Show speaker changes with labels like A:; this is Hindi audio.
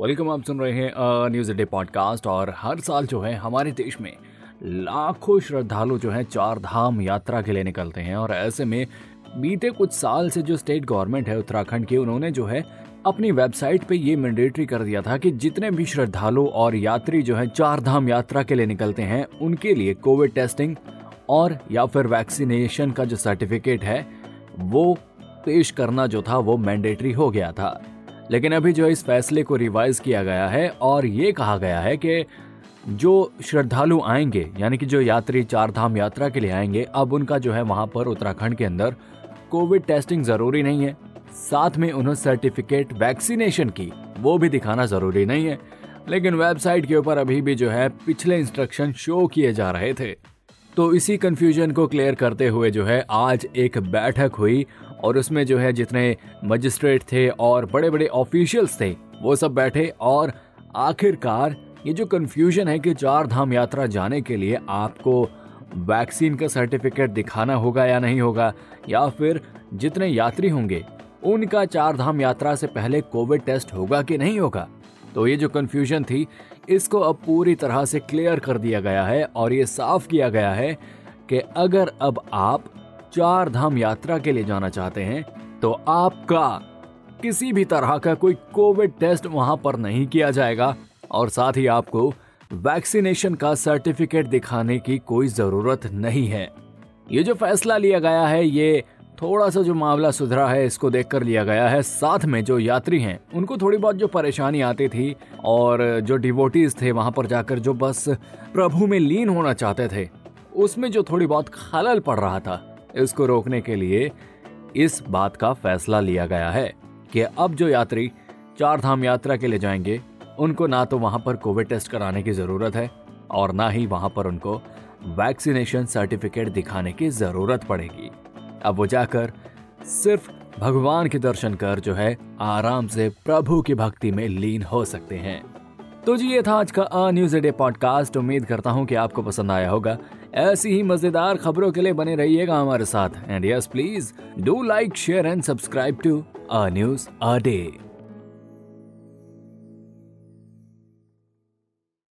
A: वेलकम, आप सुन रहे हैं न्यूज़ डे पॉडकास्ट और हर साल जो है हमारे देश में लाखों श्रद्धालु जो है चार धाम यात्रा के लिए निकलते हैं और ऐसे में बीते कुछ साल से जो स्टेट गवर्नमेंट है उत्तराखंड की, उन्होंने जो है अपनी वेबसाइट पे ये मैंडेटरी कर दिया था कि जितने भी श्रद्धालु और यात्री जो है चार धाम यात्रा के लिए निकलते हैं, उनके लिए कोविड टेस्टिंग और या फिर वैक्सीनेशन का जो सर्टिफिकेट है, वो पेश करना जो था, वो मैंडेटरी हो गया था। लेकिन अभी जो इस फैसले को रिवाइज किया गया है और ये कहा गया है कि जो श्रद्धालु आएँगे, यानी कि जो यात्री चार धाम यात्रा के लिए आएँगे, अब उनका जो है वहाँ पर उत्तराखंड के अंदर कोविड टेस्टिंग ज़रूरी नहीं है। साथ में उन्हें सर्टिफिकेट वैक्सीनेशन की, वो भी दिखाना ज़रूरी नहीं है। लेकिन वेबसाइट के ऊपर अभी भी जो है पिछले इंस्ट्रक्शन शो किए जा रहे थे। तो इसी कंफ्यूजन को क्लियर करते हुए जो है, आज एक बैठक हुई और उसमें जो है, जितने मजिस्ट्रेट थे और बड़े बड़े ऑफिशियल्स थे, वो सब बैठे और आखिरकार ये जो कंफ्यूजन है कि चार धाम यात्रा जाने के लिए आपको वैक्सीन का सर्टिफिकेट दिखाना होगा या नहीं होगा, या फिर जितने यात्री होंगे, उनका चार धाम यात्रा से पहले कोविड टेस्ट होगा कि नहीं होगा? तो ये जो कंफ्यूजन थी, इसको अब पूरी तरह से क्लियर कर दिया गया है और ये साफ़ किया गया है कि अगर अब आप चार धाम यात्रा के लिए जाना चाहते हैं तो आपका किसी भी तरह का कोई कोविड टेस्ट वहाँ पर नहीं किया जाएगा और साथ ही आपको वैक्सीनेशन का सर्टिफिकेट दिखाने की कोई ज़रूरत नहीं है। ये जो फैसला लिया गया है, ये थोड़ा सा जो मामला सुधरा है, इसको देख कर लिया गया है। साथ में जो यात्री हैं, उनको थोड़ी बहुत जो परेशानी आती थी और जो डिवोटीज थे वहाँ पर जाकर जो बस प्रभु में लीन होना चाहते थे, उसमें जो थोड़ी बहुत खलल पड़ रहा था, इसको रोकने के लिए इस बात का फैसला लिया गया है कि अब जो यात्री चार धाम यात्रा के लिए जाएँगे, उनको ना तो वहाँ पर कोविड टेस्ट कराने की ज़रूरत है और ना ही वहाँ पर उनको वैक्सीनेशन सर्टिफिकेट दिखाने की ज़रूरत पड़ेगी। अब वो जाकर सिर्फ़ भगवान के दर्शन कर जो है, आराम से प्रभु की भक्ति में लीन हो सकते हैं। तो जी, ये था आज का अ न्यूज़ डे पॉडकास्ट उम्मीद करता हूँ कि आपको पसंद आया होगा। ऐसी ही मज़ेदार खबरों के लिए बने रहिएगा हमारे साथ। And yes please do like share and subscribe to a news a day